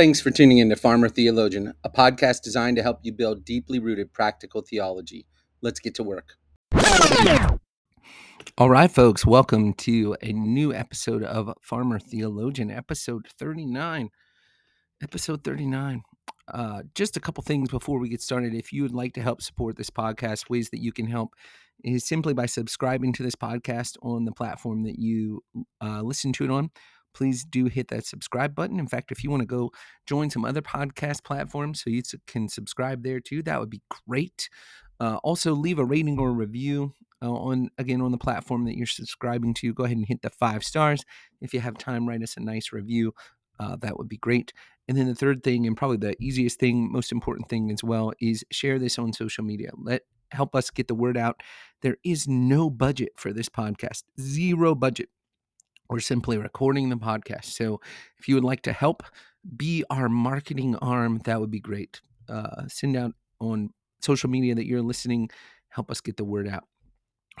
Thanks for tuning in to Farmer Theologian, a podcast designed to help you build deeply rooted practical theology. Let's get to work. All right, folks, welcome to a new episode of Farmer Theologian, episode 39. Episode 39. Uh, just a couple things before we get started. If you would like to help support this podcast, ways that you can help is simply by subscribing to this podcast on the platform that you uh, listen to it on please do hit that subscribe button. In fact, if you want to go join some other podcast platforms so you can subscribe there too, that would be great. Uh, also, leave a rating or a review uh, on again on the platform that you're subscribing to. Go ahead and hit the five stars. If you have time, write us a nice review. Uh, that would be great. And then the third thing, and probably the easiest thing, most important thing as well, is share this on social media. Let help us get the word out. There is no budget for this podcast, zero budget or simply recording the podcast. So if you would like to help be our marketing arm, that would be great. Uh, send out on social media that you're listening, help us get the word out.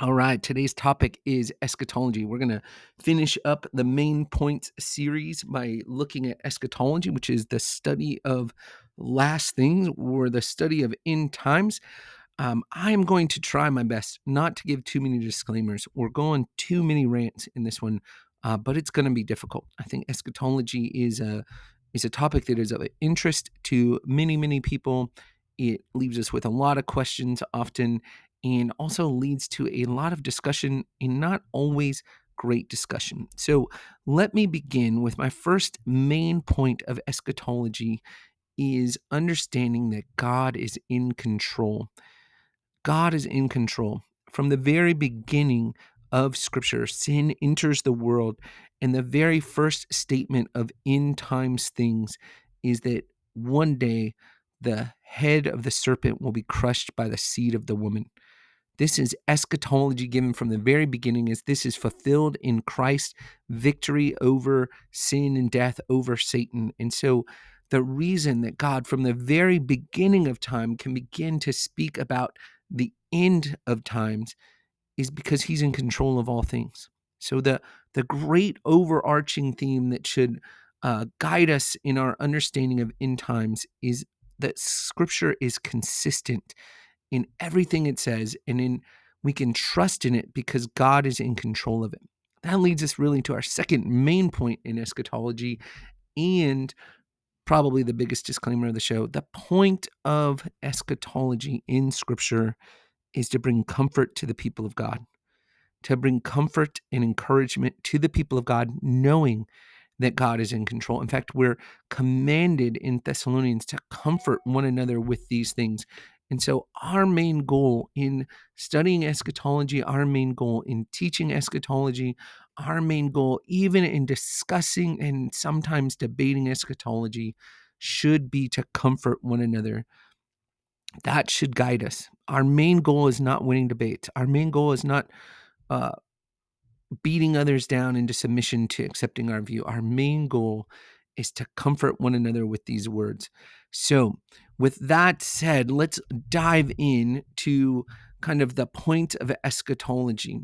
All right, today's topic is eschatology. We're going to finish up the main points series by looking at eschatology, which is the study of last things or the study of end times. Um, I am going to try my best not to give too many disclaimers or go on too many rants in this one uh, but it's going to be difficult. I think eschatology is a is a topic that is of interest to many many people. It leaves us with a lot of questions often, and also leads to a lot of discussion and not always great discussion. So let me begin with my first main point of eschatology is understanding that God is in control. God is in control. From the very beginning of Scripture, sin enters the world. And the very first statement of end times things is that one day the head of the serpent will be crushed by the seed of the woman. This is eschatology given from the very beginning, as this is fulfilled in Christ, victory over sin and death, over Satan. And so, the reason that God, from the very beginning of time, can begin to speak about the end of times is because he's in control of all things. So the the great overarching theme that should uh, guide us in our understanding of end times is that Scripture is consistent in everything it says, and in we can trust in it because God is in control of it. That leads us really to our second main point in eschatology, and probably the biggest disclaimer of the show. The point of eschatology in Scripture is to bring comfort to the people of God, to bring comfort and encouragement to the people of God, knowing that God is in control. In fact, we're commanded in Thessalonians to comfort one another with these things. And so, our main goal in studying eschatology, our main goal in teaching eschatology, our main goal, even in discussing and sometimes debating eschatology, should be to comfort one another that should guide us. Our main goal is not winning debates. Our main goal is not uh, beating others down into submission to accepting our view. Our main goal is to comfort one another with these words. So, with that said, let's dive in to kind of the point of eschatology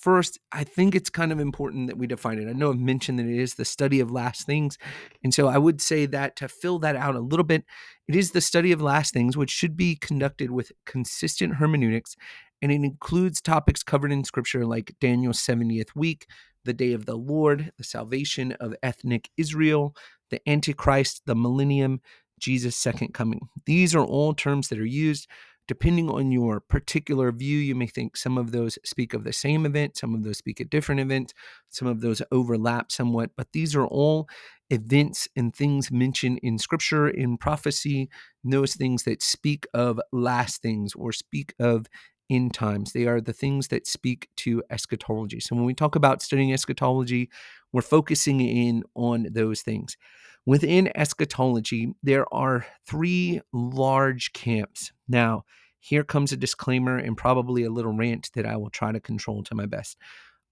first, I think it's kind of important that we define it. I know I've mentioned that it is the study of last things. And so I would say that to fill that out a little bit, it is the study of last things, which should be conducted with consistent hermeneutics. And it includes topics covered in scripture like Daniel's 70th week, the day of the Lord, the salvation of ethnic Israel, the Antichrist, the millennium, Jesus' second coming. These are all terms that are used depending on your particular view, you may think some of those speak of the same event, some of those speak at different events, some of those overlap somewhat, but these are all events and things mentioned in scripture, in prophecy, those things that speak of last things or speak of end times. They are the things that speak to eschatology. So when we talk about studying eschatology, we're focusing in on those things. Within eschatology, there are three large camps. Now, here comes a disclaimer and probably a little rant that I will try to control to my best.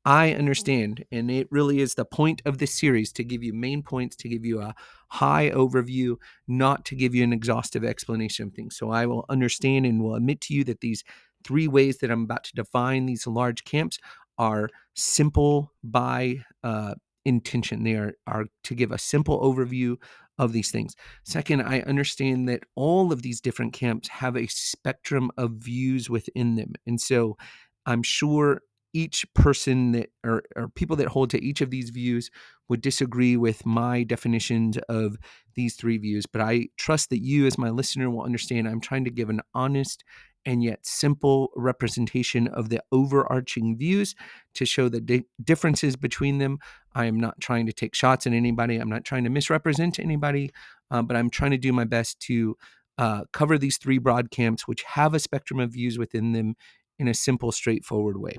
I understand, and it really is the point of this series to give you main points, to give you a high overview, not to give you an exhaustive explanation of things. So I will understand and will admit to you that these three ways that I'm about to define these large camps are simple by uh, intention. They are, are to give a simple overview of these things. Second, I understand that all of these different camps have a spectrum of views within them. And so I'm sure each person that or, or people that hold to each of these views would disagree with my definitions of these three views but i trust that you as my listener will understand i'm trying to give an honest and yet simple representation of the overarching views to show the di- differences between them. I am not trying to take shots at anybody. I'm not trying to misrepresent anybody, uh, but I'm trying to do my best to uh, cover these three broad camps, which have a spectrum of views within them in a simple, straightforward way.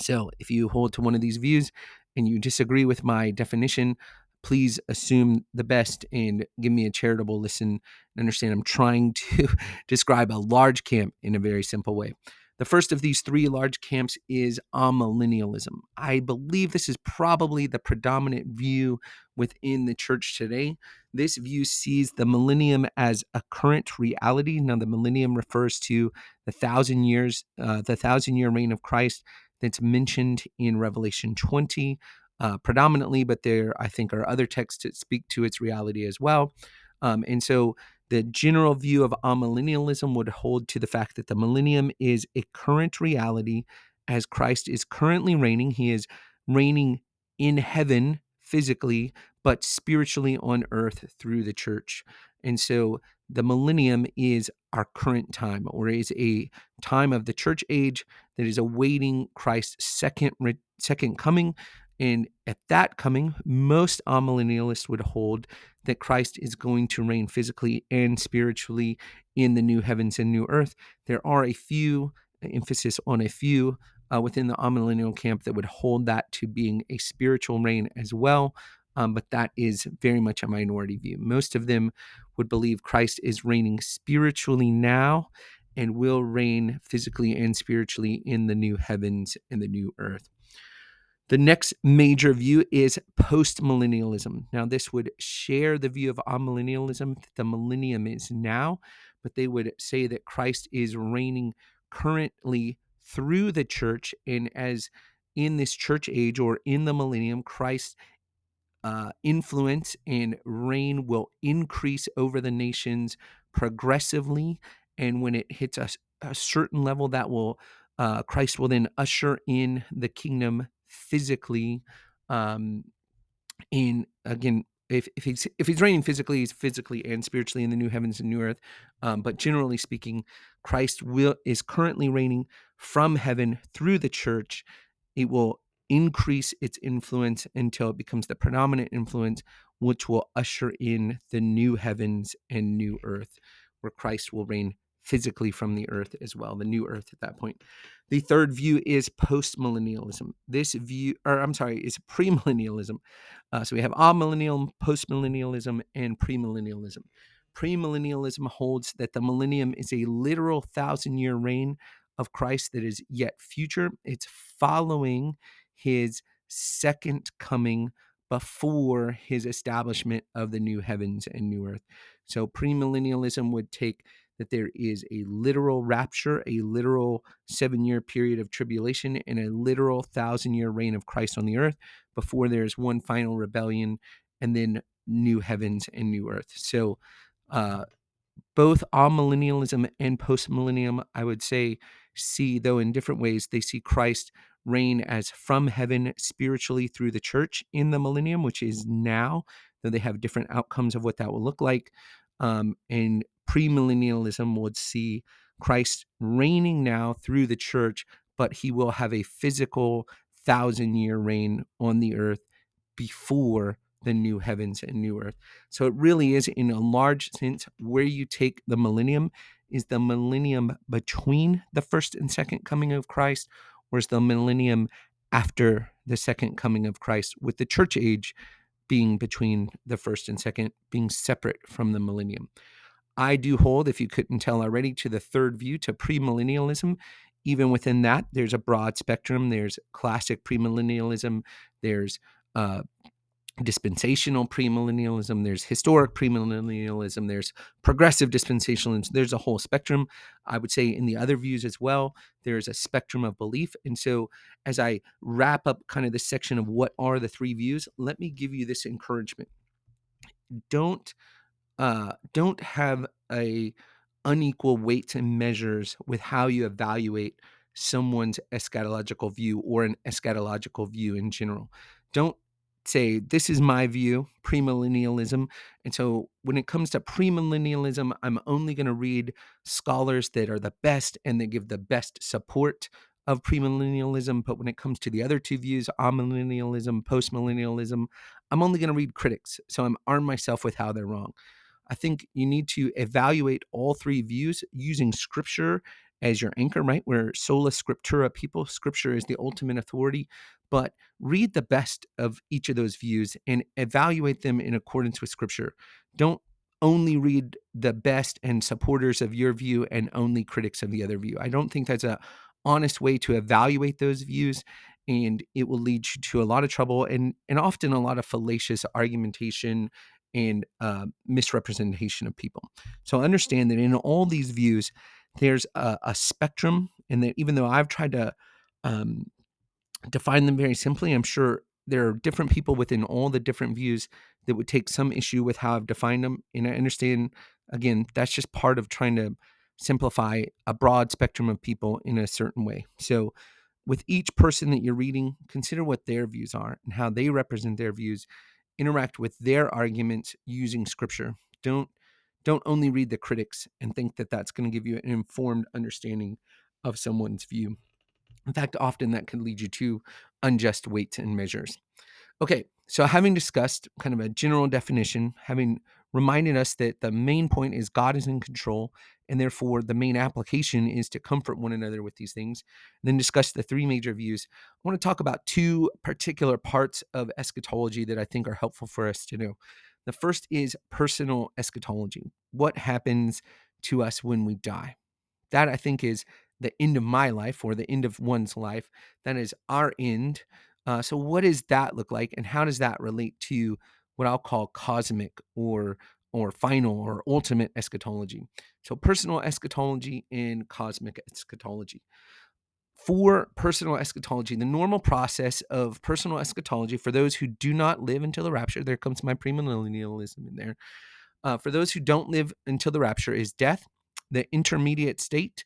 So if you hold to one of these views and you disagree with my definition, please assume the best and give me a charitable listen and understand I'm trying to describe a large camp in a very simple way. The first of these three large camps is amillennialism. I believe this is probably the predominant view within the church today. This view sees the millennium as a current reality. Now, the millennium refers to the thousand years, uh, the thousand year reign of Christ that's mentioned in Revelation 20 uh, predominantly, but there I think are other texts that speak to its reality as well. Um, and so the general view of amillennialism would hold to the fact that the millennium is a current reality as Christ is currently reigning. He is reigning in heaven physically, but spiritually on earth through the church. And so the millennium is our current time, or is a time of the church age that is awaiting Christ's second second coming. And at that coming, most amillennialists would hold that Christ is going to reign physically and spiritually in the new heavens and new earth. There are a few, emphasis on a few, uh, within the amillennial camp that would hold that to being a spiritual reign as well. Um, but that is very much a minority view. Most of them would believe Christ is reigning spiritually now and will reign physically and spiritually in the new heavens and the new earth. The next major view is postmillennialism. Now, this would share the view of amillennialism that the millennium is now, but they would say that Christ is reigning currently through the church, and as in this church age or in the millennium, Christ's uh, influence and reign will increase over the nations progressively. And when it hits a, a certain level, that will uh, Christ will then usher in the kingdom physically. Um, in again, if, if he's if he's reigning physically, he's physically and spiritually in the new heavens and new earth. Um, but generally speaking, Christ will is currently reigning from heaven through the church. It will increase its influence until it becomes the predominant influence, which will usher in the new heavens and new earth, where Christ will reign physically from the earth as well, the new earth at that point. The third view is postmillennialism. This view, or I'm sorry, is premillennialism. Uh, so we have amillennial, postmillennialism, and premillennialism. Premillennialism holds that the millennium is a literal thousand year reign of Christ that is yet future. It's following his second coming before his establishment of the new heavens and new earth. So premillennialism would take that there is a literal rapture, a literal seven year period of tribulation, and a literal thousand year reign of Christ on the earth before there's one final rebellion and then new heavens and new earth. So, uh, both amillennialism and postmillennium, I would say, see, though in different ways, they see Christ reign as from heaven spiritually through the church in the millennium, which is now, though they have different outcomes of what that will look like. Um, and premillennialism would see Christ reigning now through the church, but he will have a physical thousand year reign on the earth before the new heavens and new earth. So it really is, in a large sense, where you take the millennium is the millennium between the first and second coming of Christ, whereas the millennium after the second coming of Christ, with the church age being between the first and second, being separate from the millennium. I do hold, if you couldn't tell already, to the third view, to premillennialism. Even within that, there's a broad spectrum. There's classic premillennialism, there's uh, dispensational premillennialism, there's historic premillennialism, there's progressive dispensationalism. There's a whole spectrum. I would say in the other views as well, there's a spectrum of belief. And so, as I wrap up kind of this section of what are the three views, let me give you this encouragement. don't uh, don't have a unequal weights and measures with how you evaluate someone's eschatological view or an eschatological view in general. Don't say this is my view premillennialism and so when it comes to premillennialism i'm only going to read scholars that are the best and that give the best support of premillennialism but when it comes to the other two views amillennialism postmillennialism i'm only going to read critics so i'm arm myself with how they're wrong I think you need to evaluate all three views using scripture as your anchor, right? We're sola scriptura people. Scripture is the ultimate authority, but read the best of each of those views and evaluate them in accordance with scripture. Don't only read the best and supporters of your view and only critics of the other view. I don't think that's a honest way to evaluate those views and it will lead you to a lot of trouble and and often a lot of fallacious argumentation and uh, misrepresentation of people. So understand that in all these views, there's a, a spectrum, and that even though I've tried to um, define them very simply, I'm sure there are different people within all the different views that would take some issue with how I've defined them. And I understand, again, that's just part of trying to simplify a broad spectrum of people in a certain way. So, with each person that you're reading, consider what their views are and how they represent their views interact with their arguments using scripture. Don't don't only read the critics and think that that's going to give you an informed understanding of someone's view. In fact, often that can lead you to unjust weights and measures. Okay, so having discussed kind of a general definition, having reminded us that the main point is God is in control, and therefore the main application is to comfort one another with these things. And then discuss the three major views. I want to talk about two particular parts of eschatology that I think are helpful for us to know. The first is personal eschatology. What happens to us when we die? That I think is the end of my life or the end of one's life. That is our end. Uh, so, what does that look like, and how does that relate to what I'll call cosmic or or final or ultimate eschatology. So personal eschatology and cosmic eschatology. For personal eschatology, the normal process of personal eschatology for those who do not live until the rapture, there comes my premillennialism in there. Uh, for those who don't live until the rapture, is death, the intermediate state,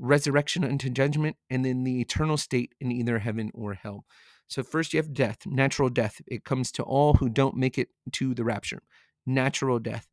resurrection unto judgment, and then the eternal state in either heaven or hell. So first you have death, natural death. It comes to all who don't make it to the rapture. Natural death.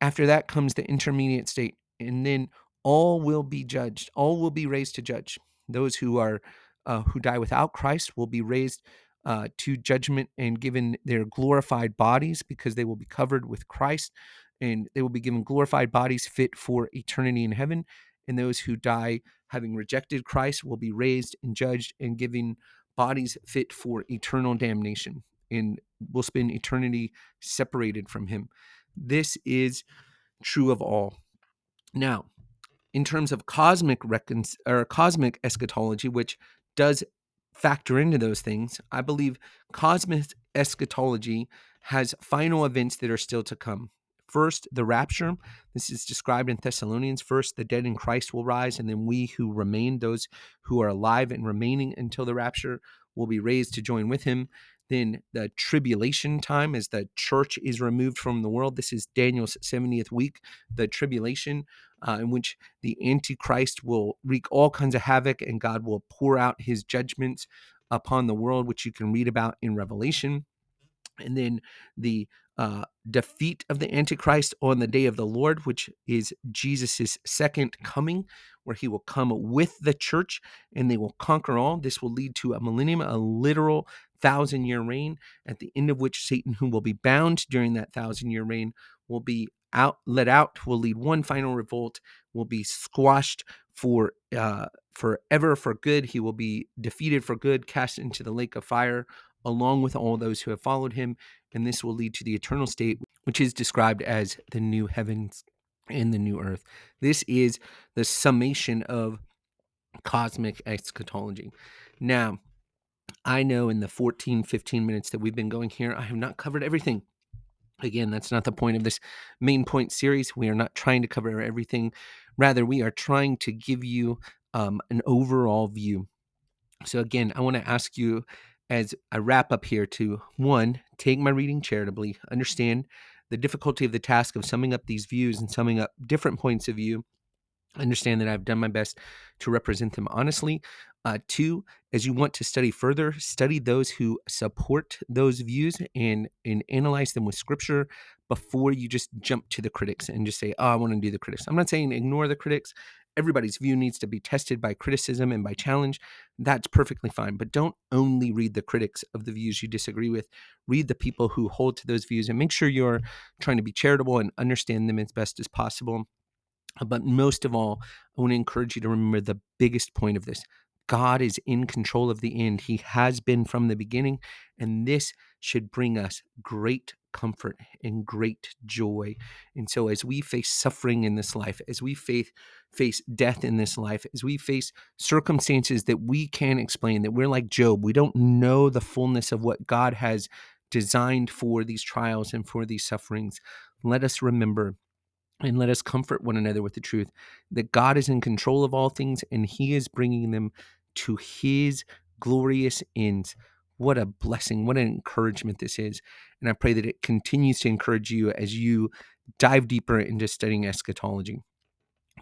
After that comes the intermediate state, and then all will be judged. All will be raised to judge. Those who are uh, who die without Christ will be raised uh, to judgment and given their glorified bodies because they will be covered with Christ, and they will be given glorified bodies fit for eternity in heaven. And those who die having rejected Christ will be raised and judged and given bodies fit for eternal damnation and will spend eternity separated from him. This is true of all. Now, in terms of cosmic recon- or cosmic eschatology, which does factor into those things, I believe cosmic eschatology has final events that are still to come. First, the rapture. This is described in Thessalonians. First, the dead in Christ will rise, and then we who remain, those who are alive and remaining until the rapture, will be raised to join with him. Then the tribulation time, as the church is removed from the world. This is Daniel's 70th week, the tribulation, uh, in which the Antichrist will wreak all kinds of havoc and God will pour out his judgments upon the world, which you can read about in Revelation. And then the uh, defeat of the Antichrist on the day of the Lord, which is Jesus' second coming, where he will come with the church and they will conquer all. This will lead to a millennium, a literal thousand year reign, at the end of which Satan, who will be bound during that thousand year reign, will be out let out will lead one final revolt will be squashed for uh forever for good he will be defeated for good cast into the lake of fire along with all those who have followed him and this will lead to the eternal state, which is described as the new heavens and the new earth. This is the summation of cosmic eschatology. Now, I know in the 14, 15 minutes that we've been going here, I have not covered everything. Again, that's not the point of this main point series. We are not trying to cover everything. Rather, we are trying to give you um, an overall view. So, again, I want to ask you as I wrap up here to one, take my reading charitably, understand the difficulty of the task of summing up these views and summing up different points of view understand that I've done my best to represent them honestly. Uh, two, as you want to study further, study those who support those views and and analyze them with scripture before you just jump to the critics and just say, "Oh, I want to do the critics." I'm not saying ignore the critics. Everybody's view needs to be tested by criticism and by challenge. That's perfectly fine. But don't only read the critics of the views you disagree with. Read the people who hold to those views and make sure you're trying to be charitable and understand them as best as possible uh, but most of all, I want to encourage you to remember the biggest point of this God is in control of the end. He has been from the beginning. And this should bring us great comfort and great joy. And so, as we face suffering in this life, as we face, face death in this life, as we face circumstances that we can't explain, that we're like Job, we don't know the fullness of what God has designed for these trials and for these sufferings, let us remember and let us comfort one another with the truth that God is in control of all things and He is bringing them to His glorious ends. What a blessing, what an encouragement this is. And I pray that it continues to encourage you as you dive deeper into studying eschatology.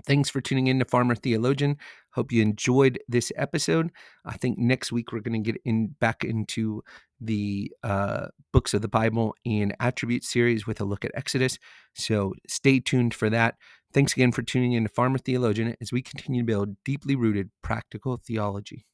Thanks for tuning in to Farmer Theologian. Hope you enjoyed this episode. I think next week we're going to get in back into the uh, books of the Bible and attribute series with a look at Exodus. So stay tuned for that. Thanks again for tuning in to Farmer Theologian as we continue to build deeply rooted practical theology.